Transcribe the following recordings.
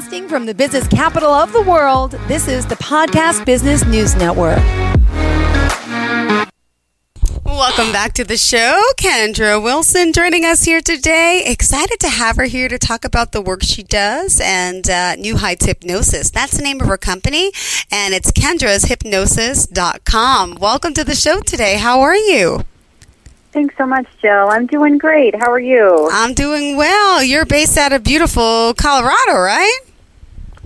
Broadcasting from the business capital of the world, this is the Podcast Business News Network. Welcome back to the show. Kendra Wilson joining us here today. Excited to have her here to talk about the work she does and uh, New Heights Hypnosis. That's the name of her company, and it's kendrashypnosis.com. Welcome to the show today. How are you? Thanks so much, Jill. I'm doing great. How are you? I'm doing well. You're based out of beautiful Colorado, right?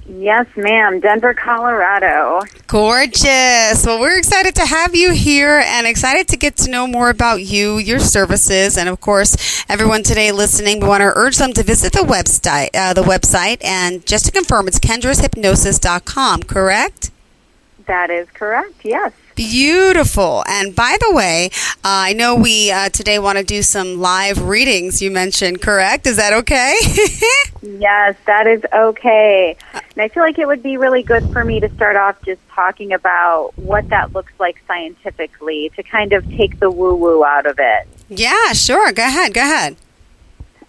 Yes, ma'am. Denver, Colorado. Gorgeous. Well, we're excited to have you here and excited to get to know more about you, your services, and of course, everyone today listening. We want to urge them to visit the website, uh, the website, and just to confirm, it's kendrashypnosis.com, correct? That is correct. Yes. Beautiful. And by the way, uh, I know we uh, today want to do some live readings. You mentioned, correct? Is that okay? yes, that is okay. And I feel like it would be really good for me to start off just talking about what that looks like scientifically to kind of take the woo woo out of it. Yeah, sure. Go ahead. Go ahead.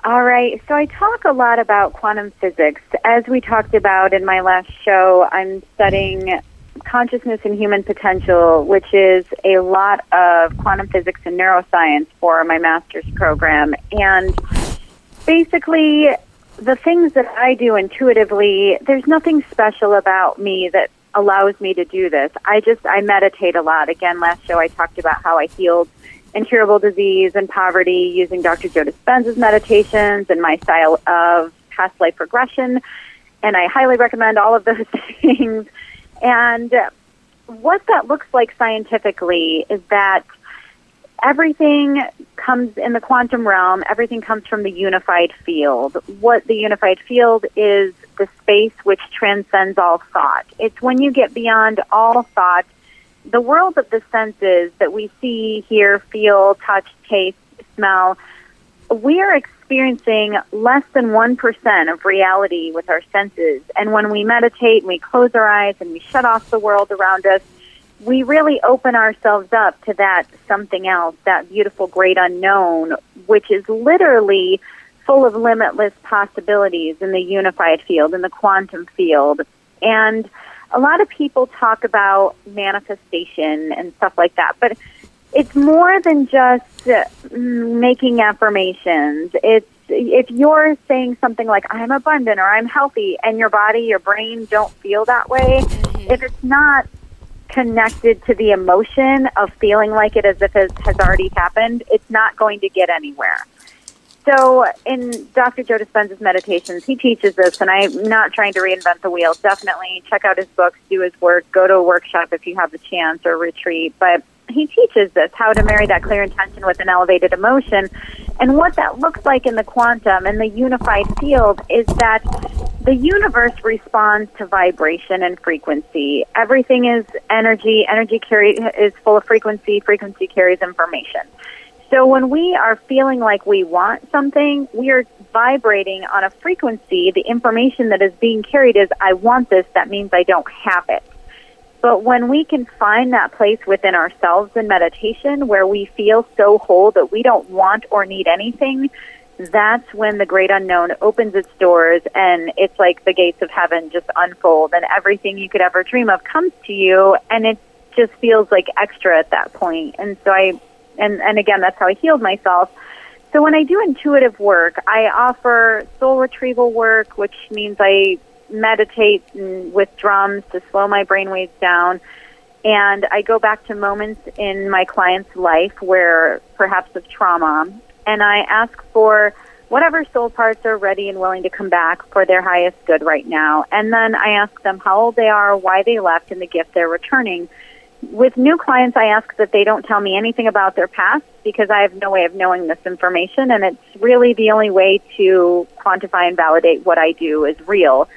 All right. So I talk a lot about quantum physics. As we talked about in my last show, I'm studying consciousness and human potential, which is a lot of quantum physics and neuroscience for my master's program. And basically, the things that I do intuitively, there's nothing special about me that allows me to do this. I just, I meditate a lot. Again, last show I talked about how I healed incurable disease and poverty using Dr. Joe Dispenza's meditations and my style of past life regression. And I highly recommend all of those things. And what that looks like scientifically is that everything comes in the quantum realm, everything comes from the unified field. What the unified field is the space which transcends all thought. It's when you get beyond all thought, the world of the senses that we see, hear, feel, touch, taste, smell, we are experiencing less than 1% of reality with our senses. And when we meditate and we close our eyes and we shut off the world around us, we really open ourselves up to that something else, that beautiful great unknown, which is literally full of limitless possibilities in the unified field, in the quantum field. And a lot of people talk about manifestation and stuff like that, but it's more than just mm, making affirmations. It's if you're saying something like I'm abundant or I'm healthy and your body, your brain don't feel that way, mm-hmm. if it's not connected to the emotion of feeling like it as if it has already happened, it's not going to get anywhere. So, in Dr. Joe Dispenza's meditations, he teaches this, and I'm not trying to reinvent the wheel. Definitely check out his books, do his work, go to a workshop if you have the chance or retreat. But he teaches this how to marry that clear intention with an elevated emotion. And what that looks like in the quantum and the unified field is that the universe responds to vibration and frequency. Everything is energy. Energy carry, is full of frequency. Frequency carries information. So when we are feeling like we want something, we are vibrating on a frequency. The information that is being carried is, I want this. That means I don't have it. But when we can find that place within ourselves in meditation where we feel so whole that we don't want or need anything, that's when the great unknown opens its doors and it's like the gates of heaven just unfold and everything you could ever dream of comes to you and it just feels like extra at that point. And so I and and again that's how I healed myself. So when I do intuitive work, I offer soul retrieval work, which means I meditate with drums to slow my brain waves down. And I go back to moments in my client's life where perhaps of trauma, and I ask for whatever soul parts are ready and willing to come back for their highest good right now. And then I ask them how old they are, why they left, and the gift they're returning. With new clients, I ask that they don't tell me anything about their past because I have no way of knowing this information, and it's really the only way to quantify and validate what I do is real.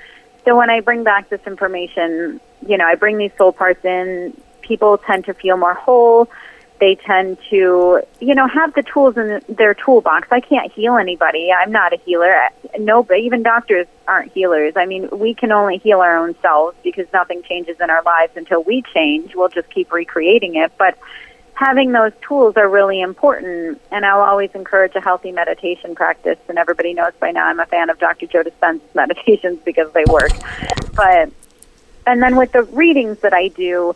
So when I bring back this information, you know, I bring these soul parts in, people tend to feel more whole. They tend to, you know, have the tools in their toolbox. I can't heal anybody. I'm not a healer. No, even doctors aren't healers. I mean, we can only heal our own selves because nothing changes in our lives until we change. We'll just keep recreating it. But having those tools are really important. And I'll always encourage a healthy meditation practice. And everybody knows by now I'm a fan of Dr. Joe Dispenza's meditations because they work. But and then with the readings that I do,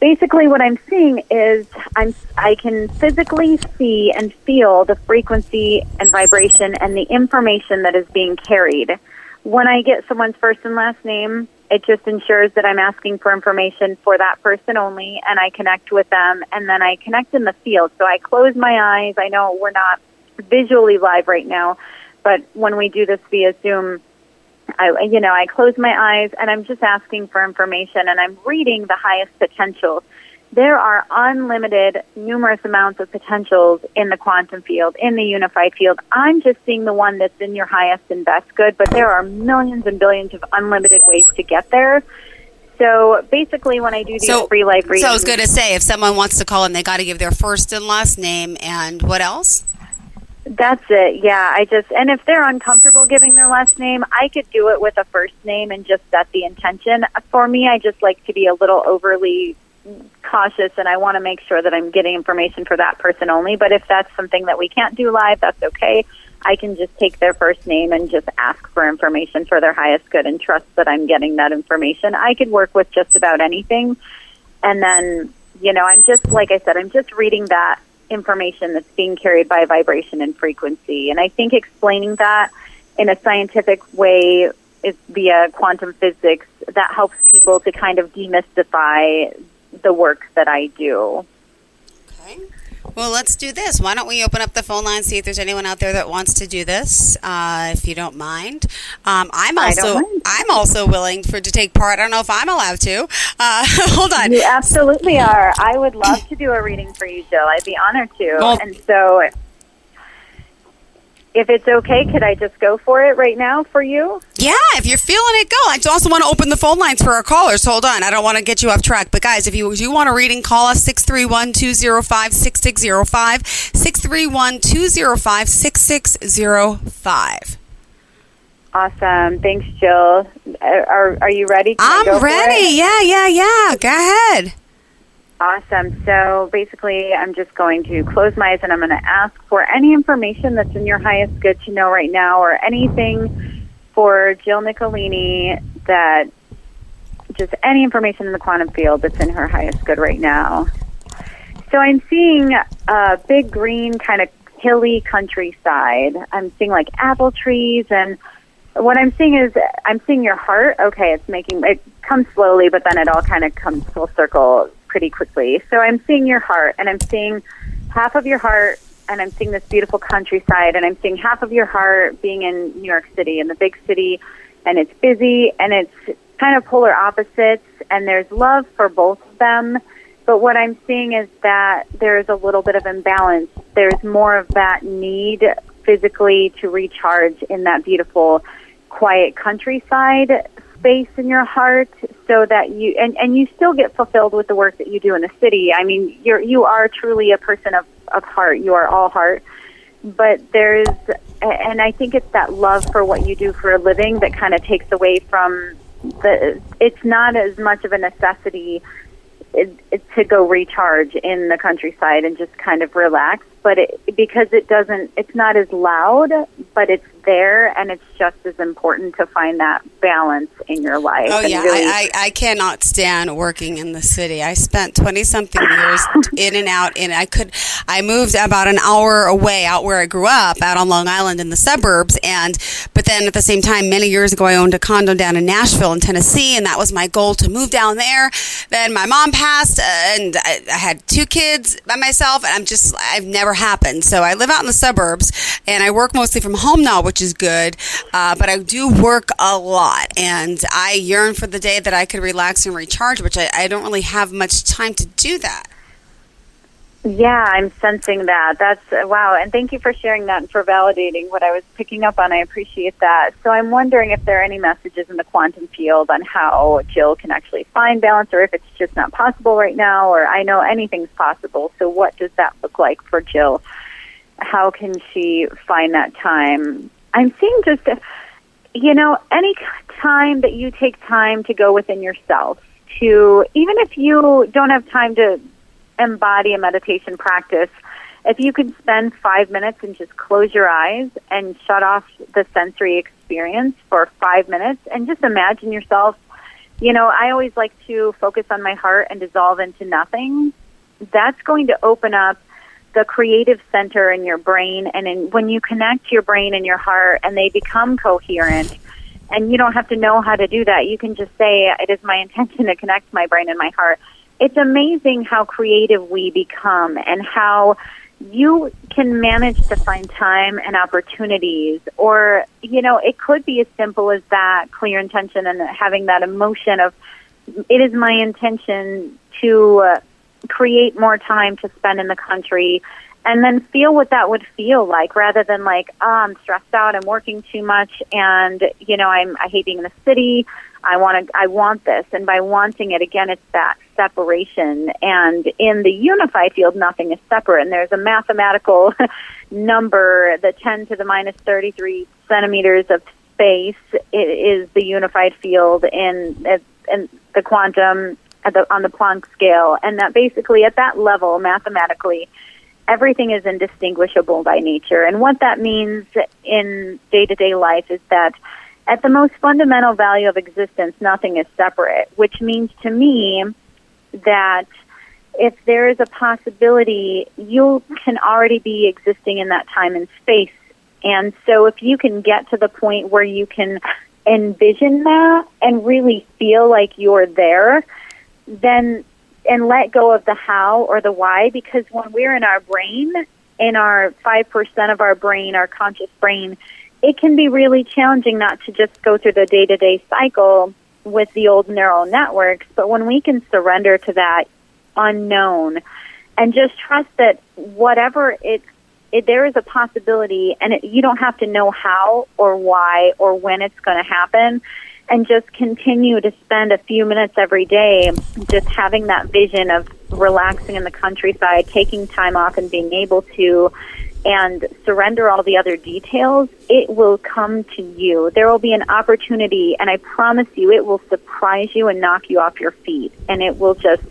basically what I'm seeing is I'm I can physically see and feel the frequency and vibration and the information that is being carried. When I get someone's first and last name, it just ensures that I'm asking for information for that person only and I connect with them and then I connect in the field. So I close my eyes. I know we're not visually live right now, but when we do this via Zoom, I, you know, I close my eyes and I'm just asking for information and I'm reading the highest potential. There are unlimited, numerous amounts of potentials in the quantum field, in the unified field. I'm just seeing the one that's in your highest and best good, but there are millions and billions of unlimited ways to get there. So basically, when I do these So- free life readings, So I was going to say, if someone wants to call in, they got to give their first and last name and what else? That's it. Yeah, I just and if they're uncomfortable giving their last name, I could do it with a first name and just set the intention. For me, I just like to be a little overly cautious and I want to make sure that I'm getting information for that person only. But if that's something that we can't do live, that's okay. I can just take their first name and just ask for information for their highest good and trust that I'm getting that information. I could work with just about anything. And then, you know, I'm just, like I said, I'm just reading that information that's being carried by vibration and frequency. And I think explaining that in a scientific way is via quantum physics that helps people to kind of demystify the work that I do. Okay. Well, let's do this. Why don't we open up the phone line, see if there's anyone out there that wants to do this, uh, if you don't mind. Um, I'm also mind. I'm also willing for to take part. I don't know if I'm allowed to. Uh, hold on. You absolutely are. I would love to do a reading for you, Jill. I'd be honored to. Well- and so, if it's okay, could I just go for it right now for you? Yeah, if you're feeling it, go. I also want to open the phone lines for our callers. Hold on. I don't want to get you off track. But guys, if you do want a reading, call us 631-205-6605, 631-205-6605. Awesome. Thanks, Jill. Uh, are, are you ready? Can I'm ready. Yeah, yeah, yeah. Go ahead. Awesome. So basically, I'm just going to close my eyes and I'm going to ask for any information that's in your highest good to know right now or anything for Jill Nicolini that just any information in the quantum field that's in her highest good right now. So I'm seeing a big green kind of hilly countryside. I'm seeing like apple trees and what I'm seeing is I'm seeing your heart. Okay, it's making it comes slowly, but then it all kind of comes full circle pretty quickly. So I'm seeing your heart, and I'm seeing half of your heart, and I'm seeing this beautiful countryside, and I'm seeing half of your heart being in New York City, in the big city, and it's busy, and it's kind of polar opposites, and there's love for both of them. But what I'm seeing is that there's a little bit of imbalance. There's more of that need physically to recharge in that beautiful, quiet countryside space in your heart so that you and, and you still get fulfilled with the work that you do in the city. I mean, you're you are truly a person of, of heart. You are all heart. But there's and I think it's that love for what you do for a living that kind of takes away from the it's not as much of a necessity it, it, to go recharge in the countryside and just kind of relax. But it, because it doesn't, it's not as loud, but it's there, and it's just as important to find that balance in your life. Oh yeah, really- I, I, I cannot stand working in the city. I spent twenty something years in and out, and I could. I moved about an hour away, out where I grew up, out on Long Island in the suburbs, and but then at the same time, many years ago, I owned a condo down in Nashville, in Tennessee, and that was my goal to move down there. Then my mom passed, uh, and I, I had two kids by myself, and I'm just I've never happened. So I live out in the suburbs, and I work mostly from home now, which is good. Uh, but I do work a lot, and I yearn for the day that I could relax and recharge, which I, I don't really have much time to do that. Yeah, I'm sensing that. That's uh, wow, and thank you for sharing that and for validating what I was picking up on. I appreciate that. So I'm wondering if there are any messages in the quantum field on how Jill can actually find balance, or if it's just not possible right now. Or I know anything's possible. So what does that look like for Jill? How can she find that time? I'm seeing just, you know, any time that you take time to go within yourself, to even if you don't have time to embody a meditation practice, if you could spend five minutes and just close your eyes and shut off the sensory experience for five minutes and just imagine yourself, you know, I always like to focus on my heart and dissolve into nothing. That's going to open up the creative center in your brain. And in, when you connect your brain and your heart and they become coherent, and you don't have to know how to do that, you can just say, It is my intention to connect my brain and my heart. It's amazing how creative we become and how you can manage to find time and opportunities. Or you know it could be as simple as that clear intention and having that emotion of it is my intention to uh, create more time to spend in the country and then feel what that would feel like rather than like oh, i'm stressed out i'm working too much and you know i'm i hate being in the city i want to i want this and by wanting it again it's that separation. And in the unified field, nothing is separate. And there's a mathematical number, the 10 to the minus 33 centimeters of space is the unified field in, in the quantum the, on the Planck scale. And that basically at that level, mathematically, everything is indistinguishable by nature. And what that means in day to day life is that at the most fundamental value of existence, nothing is separate, which means to me that if there is a possibility, you can already be existing in that time and space. And so if you can get to the point where you can envision that and really feel like you're there, then and let go of the how or the why because when we're in our brain, in our 5% of our brain, our conscious brain, it can be really challenging not to just go through the day to day cycle with the old neural networks, but when we can surrender to that unknown and just trust that whatever it, it there is a possibility and it, you don't have to know how or why or when it's going to happen and just continue to spend a few minutes every day just having that vision of relaxing in the countryside, taking time off and being able to and surrender all the other details, it will come to you. There will be an opportunity, and I promise you, it will surprise you and knock you off your feet. And it will just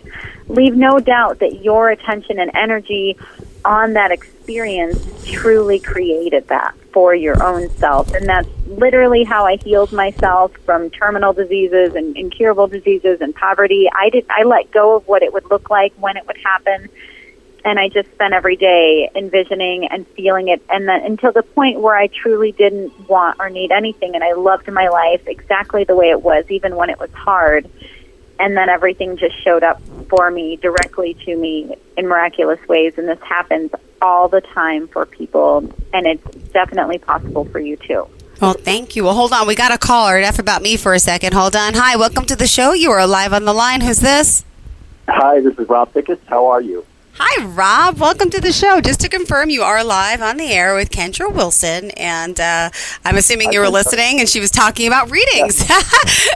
leave no doubt that your attention and energy on that experience truly created that for your own self. And that's literally how I healed myself from terminal diseases and incurable diseases and poverty. I did I let go of what it would look like when it would happen and I just spent every day envisioning and feeling it, and then until the point where I truly didn't want or need anything, and I loved my life exactly the way it was, even when it was hard. And then everything just showed up for me directly to me in miraculous ways, and this happens all the time for people, and it's definitely possible for you too. Well, thank you. Well, hold on. We got a caller. Enough about me for a second. Hold on. Hi, welcome to the show. You are live on the line. Who's this? Hi, this is Rob Pickus. How are you? Hi, Rob. Welcome to the show. Just to confirm, you are live on the air with Kendra Wilson, and uh, I'm assuming you were listening, and she was talking about readings.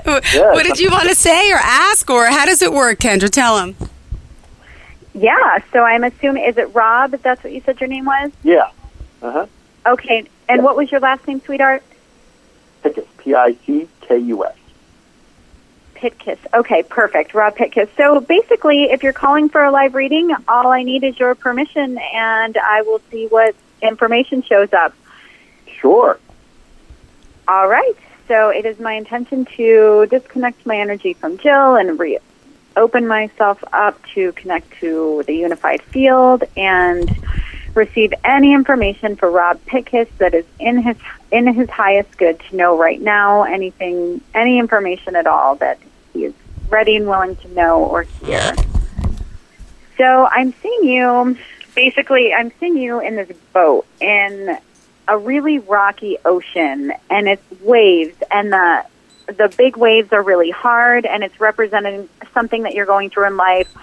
Yes. what did you want to say or ask, or how does it work, Kendra? Tell him. Yeah, so I'm assuming, is it Rob? If That's what you said your name was? Yeah. Uh huh. Okay, and yeah. what was your last name, sweetheart? Pickus, P I C K U S. Pitkiss. Okay, perfect. Rob Pitkiss. So basically, if you're calling for a live reading, all I need is your permission, and I will see what information shows up. Sure. All right. So it is my intention to disconnect my energy from Jill and re- open myself up to connect to the unified field and receive any information for Rob Pitkiss that is in his in his highest good to know right now. Anything, any information at all that he is ready and willing to know or hear. So I'm seeing you, basically, I'm seeing you in this boat in a really rocky ocean, and it's waves, and the the big waves are really hard, and it's representing something that you're going through in life.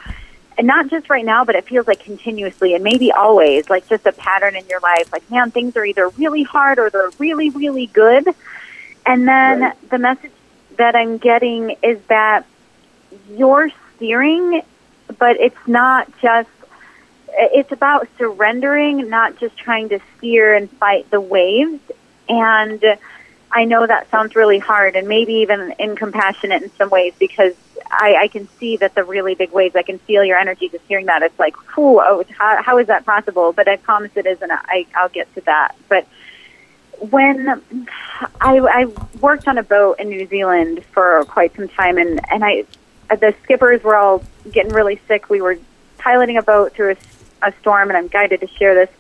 And not just right now, but it feels like continuously and maybe always, like just a pattern in your life. Like, man, things are either really hard or they're really, really good. And then right. the message that I'm getting is that you're steering, but it's not just, it's about surrendering, not just trying to steer and fight the waves. And I know that sounds really hard and maybe even incompassionate in some ways because I, I can see that the really big waves. I can feel your energy just hearing that. It's like, oh, how, how is that possible? But I promise it isn't. I, I'll get to that. But when I, I worked on a boat in New Zealand for quite some time, and and I, the skippers were all getting really sick. We were piloting a boat through a, a storm, and I'm guided to share this.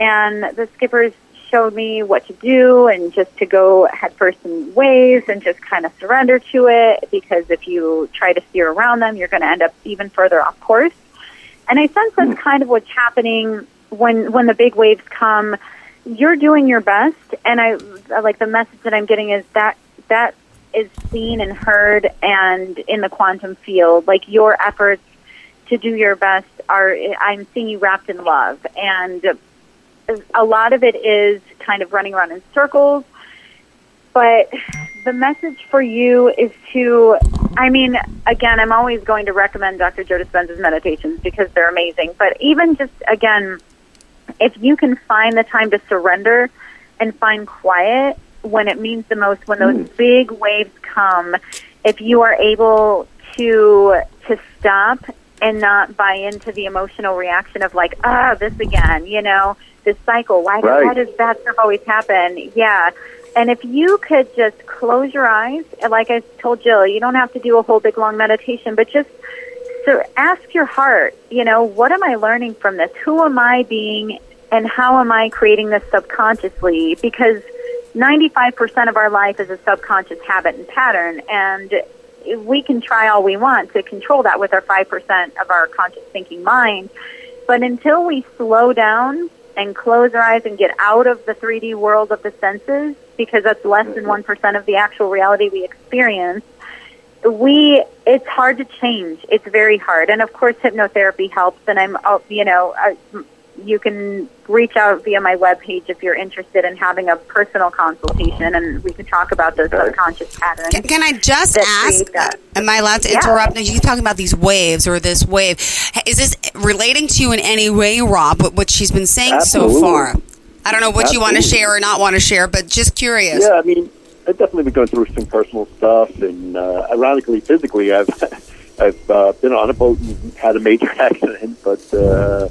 And the skippers showed me what to do and just to go headfirst in waves and just kind of surrender to it because if you try to steer around them, you're going to end up even further off course. And I sense that's hmm. kind of what's happening when when the big waves come. You're doing your best, and I like the message that I'm getting is that that is seen and heard, and in the quantum field, like your efforts to do your best are. I'm seeing you wrapped in love, and a lot of it is kind of running around in circles. But the message for you is to, I mean, again, I'm always going to recommend Dr. Joe Dispenza's meditations because they're amazing. But even just, again, if you can find the time to surrender and find quiet when it means the most, when those mm. big waves come, if you are able to to stop and not buy into the emotional reaction of like, ah, this again, you know, this cycle. Why, right. why does that stuff always happen? Yeah. And if you could just close your eyes, like I told Jill, you don't have to do a whole big long meditation, but just so ask your heart, you know, what am I learning from this? Who am I being and how am I creating this subconsciously? Because 95% of our life is a subconscious habit and pattern and we can try all we want to control that with our 5% of our conscious thinking mind. But until we slow down and close our eyes and get out of the 3D world of the senses, because that's less than 1% of the actual reality we experience, we it's hard to change it's very hard and of course hypnotherapy helps and i'm uh, you know you can reach out via my webpage if you're interested in having a personal consultation, and we can talk about those subconscious patterns. Can, can I just ask? Am I allowed to interrupt? Yeah. You talking about these waves or this wave? Is this relating to you in any way, Rob? What, what she's been saying Absolutely. so far? I don't know what Absolutely. you want to share or not want to share, but just curious. Yeah, I mean, I've definitely been going through some personal stuff, and uh, ironically, physically, I've I've uh, been on a boat and had a major accident, but. Uh,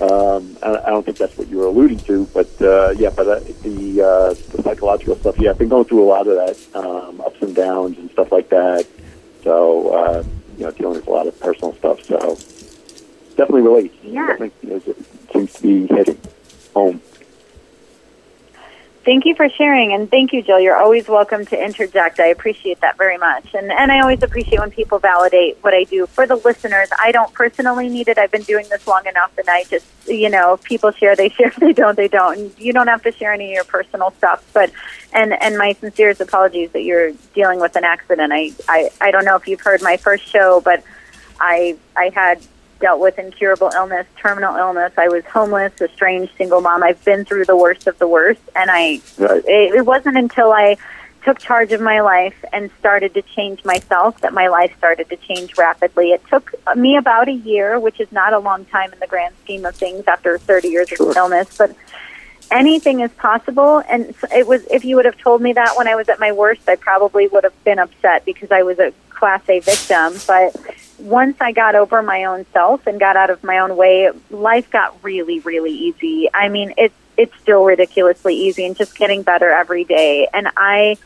um, I, I don't think that's what you were alluding to, but uh, yeah, but uh, the, uh, the psychological stuff, yeah, I've been going through a lot of that, um, ups and downs and stuff like that. So, uh, you know, dealing with a lot of personal stuff. So, definitely relates. Yeah. Definitely, you know, it seems to be hitting home. Thank you for sharing, and thank you, Jill. You're always welcome to interject. I appreciate that very much, and and I always appreciate when people validate what I do for the listeners. I don't personally need it. I've been doing this long enough, and I just you know, people share, they share. If they don't, they don't. And you don't have to share any of your personal stuff, but and and my sincerest apologies that you're dealing with an accident. I I I don't know if you've heard my first show, but I I had dealt with incurable illness, terminal illness. I was homeless, estranged, single mom. I've been through the worst of the worst, and I. Right. It, it wasn't until I took charge of my life and started to change myself that my life started to change rapidly. It took me about a year, which is not a long time in the grand scheme of things after 30 years sure. of illness, but anything is possible and it was if you would have told me that when I was at my worst, I probably would have been upset because I was a class A victim, but once I got over my own self and got out of my own way, life got really, really easy. I mean, it's it's still ridiculously easy and just getting better every day. And I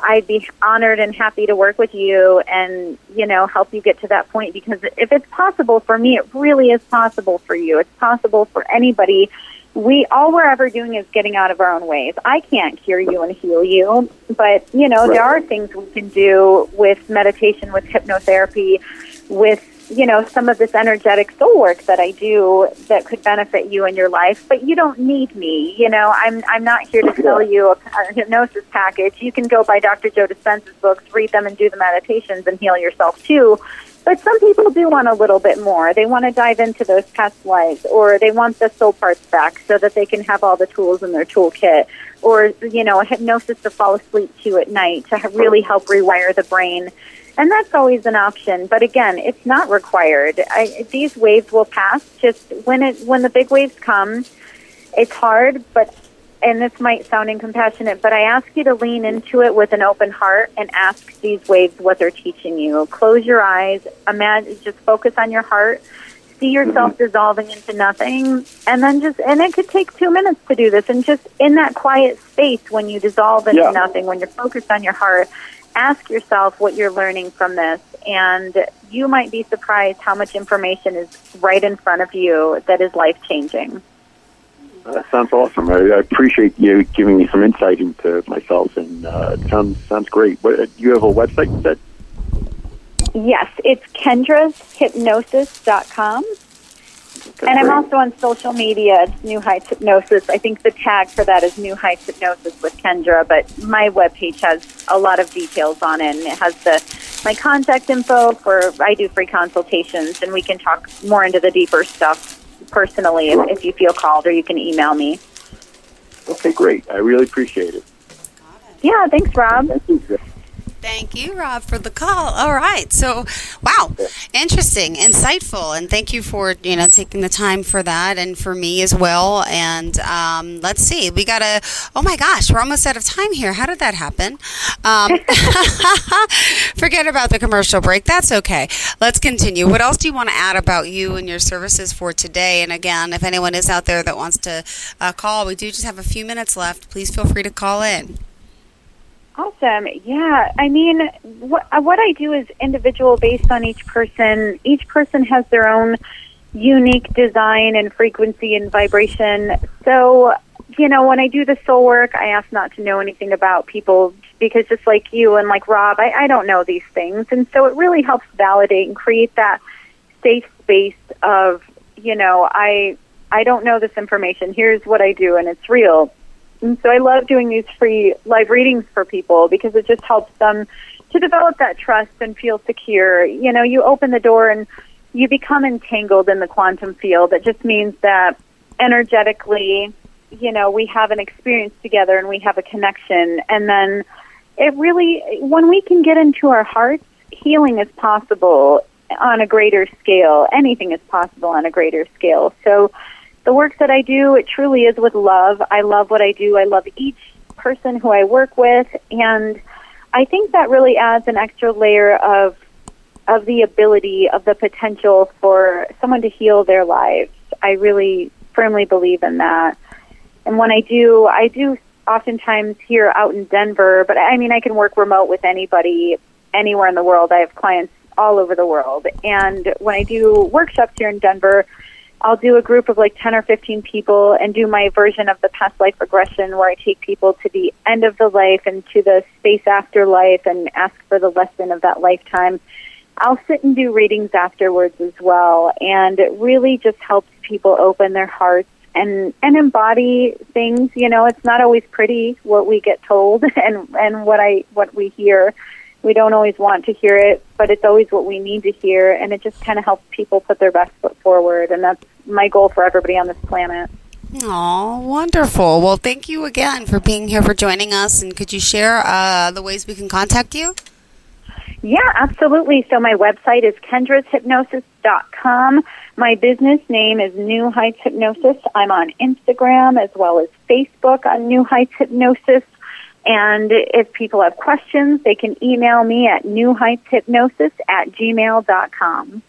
I'd be honored and happy to work with you and, you know, help you get to that point because if it's possible for me, it really is possible for you. It's possible for anybody. We all we're ever doing is getting out of our own ways. I can't cure you and heal you, but you know, right. there are things we can do with meditation, with hypnotherapy, with you know some of this energetic soul work that I do that could benefit you in your life, but you don't need me. You know, I'm I'm not here to sell you a, a hypnosis package. You can go buy Dr. Joe Dispenza's books, read them, and do the meditations and heal yourself too. But some people do want a little bit more. They want to dive into those past lives, or they want the soul parts back so that they can have all the tools in their toolkit, or you know, a hypnosis to fall asleep to at night to really help rewire the brain and that's always an option. But again, it's not required. I, these waves will pass. Just when it when the big waves come, it's hard. But and this might sound incompassionate, but I ask you to lean into it with an open heart and ask these waves what they're teaching you. Close your eyes, imagine, just focus on your heart, see yourself mm-hmm. dissolving into nothing, and then just, and it could take two minutes to do this, and just in that quiet space when you dissolve into yeah. nothing, when you're focused on your heart, ask yourself what you're learning from this, and you might be surprised how much information is right in front of you that is life changing. That sounds awesome. I, I, appreciate you giving me some insight into myself, and uh, it sounds sounds great. What, you have a website that? Yes, it's kendrashypnosis.com. That's and I'm also on social media. It's New Heights Hypnosis. I think the tag for that is New Heights Hypnosis with Kendra, but my webpage has a lot of details on it, and it has the my contact info for I do free consultations, and we can talk more into the deeper stuff personally if, if you feel called, or you can email me. Okay, great. I really appreciate it. Yeah, thanks, Rob. Thank you, Rob, for the call. All right. So, wow, interesting, insightful, and thank you for you know taking the time for that, and for me as well. And um, let's see, we got a. Oh my gosh, we're almost out of time here. How did that happen? Um, forget about the commercial break. That's okay. Let's continue. What else do you want to add about you and your services for today? And again, if anyone is out there that wants to uh, call, we do just have a few minutes left. Please feel free to call in. Awesome. Yeah. I mean, what, uh, what I do is individual based on each person. Each person has their own unique design and frequency and vibration. So, you know, when I do the soul work, I ask not to know anything about people because just like you and like Rob, I, I don't know these things. And so it really helps validate and create that safe space of, you know, I I don't know this information. Here's what I do and it's real and so I love doing these free live readings for people because it just helps them to develop that trust and feel secure. You know, you open the door and you become entangled in the quantum field. It just means that energetically, you know, we have an experience together and we have a connection. And then it really, when we can get into our hearts, healing is possible on a greater scale. Anything is possible on a greater scale. So, the work that I do, it truly is with love. I love what I do. I love each person who I work with, and I think that really adds an extra layer of of the ability of the potential for someone to heal their lives. I really firmly believe in that. And when I do, I do oftentimes here out in Denver, but I mean I can work remote with anybody anywhere in the world. I have clients all over the world. And when I do workshops here in Denver, I'll do a group of like 10 or 15 people and do my version of the past life regression where I take people to the end of the life and to the space after life and ask for the lesson of that lifetime. I'll sit and do readings afterwards as well and it really just helps people open their hearts and and embody things, you know, it's not always pretty what we get told and and what I what we hear we don't always want to hear it, but it's always what we need to hear, and it just kind of helps people put their best foot forward, and that's my goal for everybody on this planet. Oh, wonderful. Well, thank you again for being here, for joining us, and could you share uh, the ways we can contact you? Yeah, absolutely. So my website is kendrashypnosis.com. My business name is New Heights Hypnosis. I'm on Instagram as well as Facebook on New Heights Hypnosis. And if people have questions, they can email me at newheightshypnosis at gmail.com.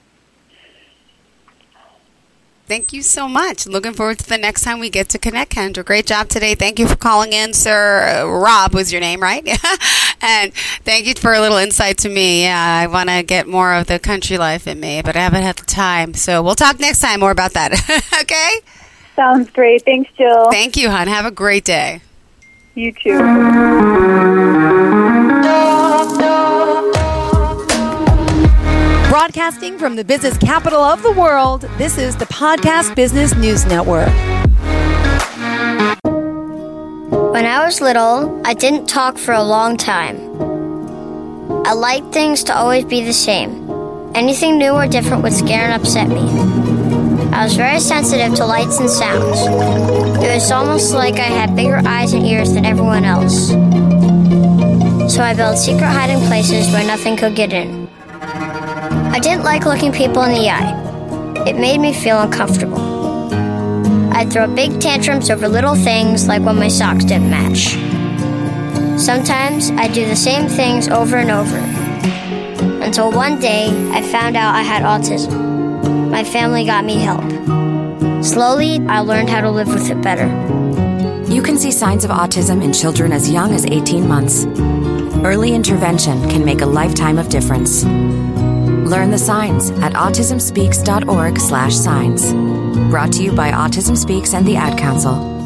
Thank you so much. Looking forward to the next time we get to connect, Kendra. Great job today. Thank you for calling in, sir. Uh, Rob was your name, right? and thank you for a little insight to me. Yeah, I want to get more of the country life in me, but I haven't had the time. So we'll talk next time more about that. okay? Sounds great. Thanks, Jill. Thank you, hon. Have a great day. You too. Broadcasting from the business capital of the world, this is the Podcast Business News Network. When I was little, I didn't talk for a long time. I liked things to always be the same. Anything new or different would scare and upset me. I was very sensitive to lights and sounds. It was almost like I had bigger eyes and ears than everyone else. So I built secret hiding places where nothing could get in. I didn't like looking people in the eye. It made me feel uncomfortable. I'd throw big tantrums over little things like when my socks didn't match. Sometimes I'd do the same things over and over. Until one day, I found out I had autism. My family got me help. Slowly, I learned how to live with it better. You can see signs of autism in children as young as 18 months. Early intervention can make a lifetime of difference. Learn the signs at autismspeaks.org/signs. Brought to you by Autism Speaks and the Ad Council.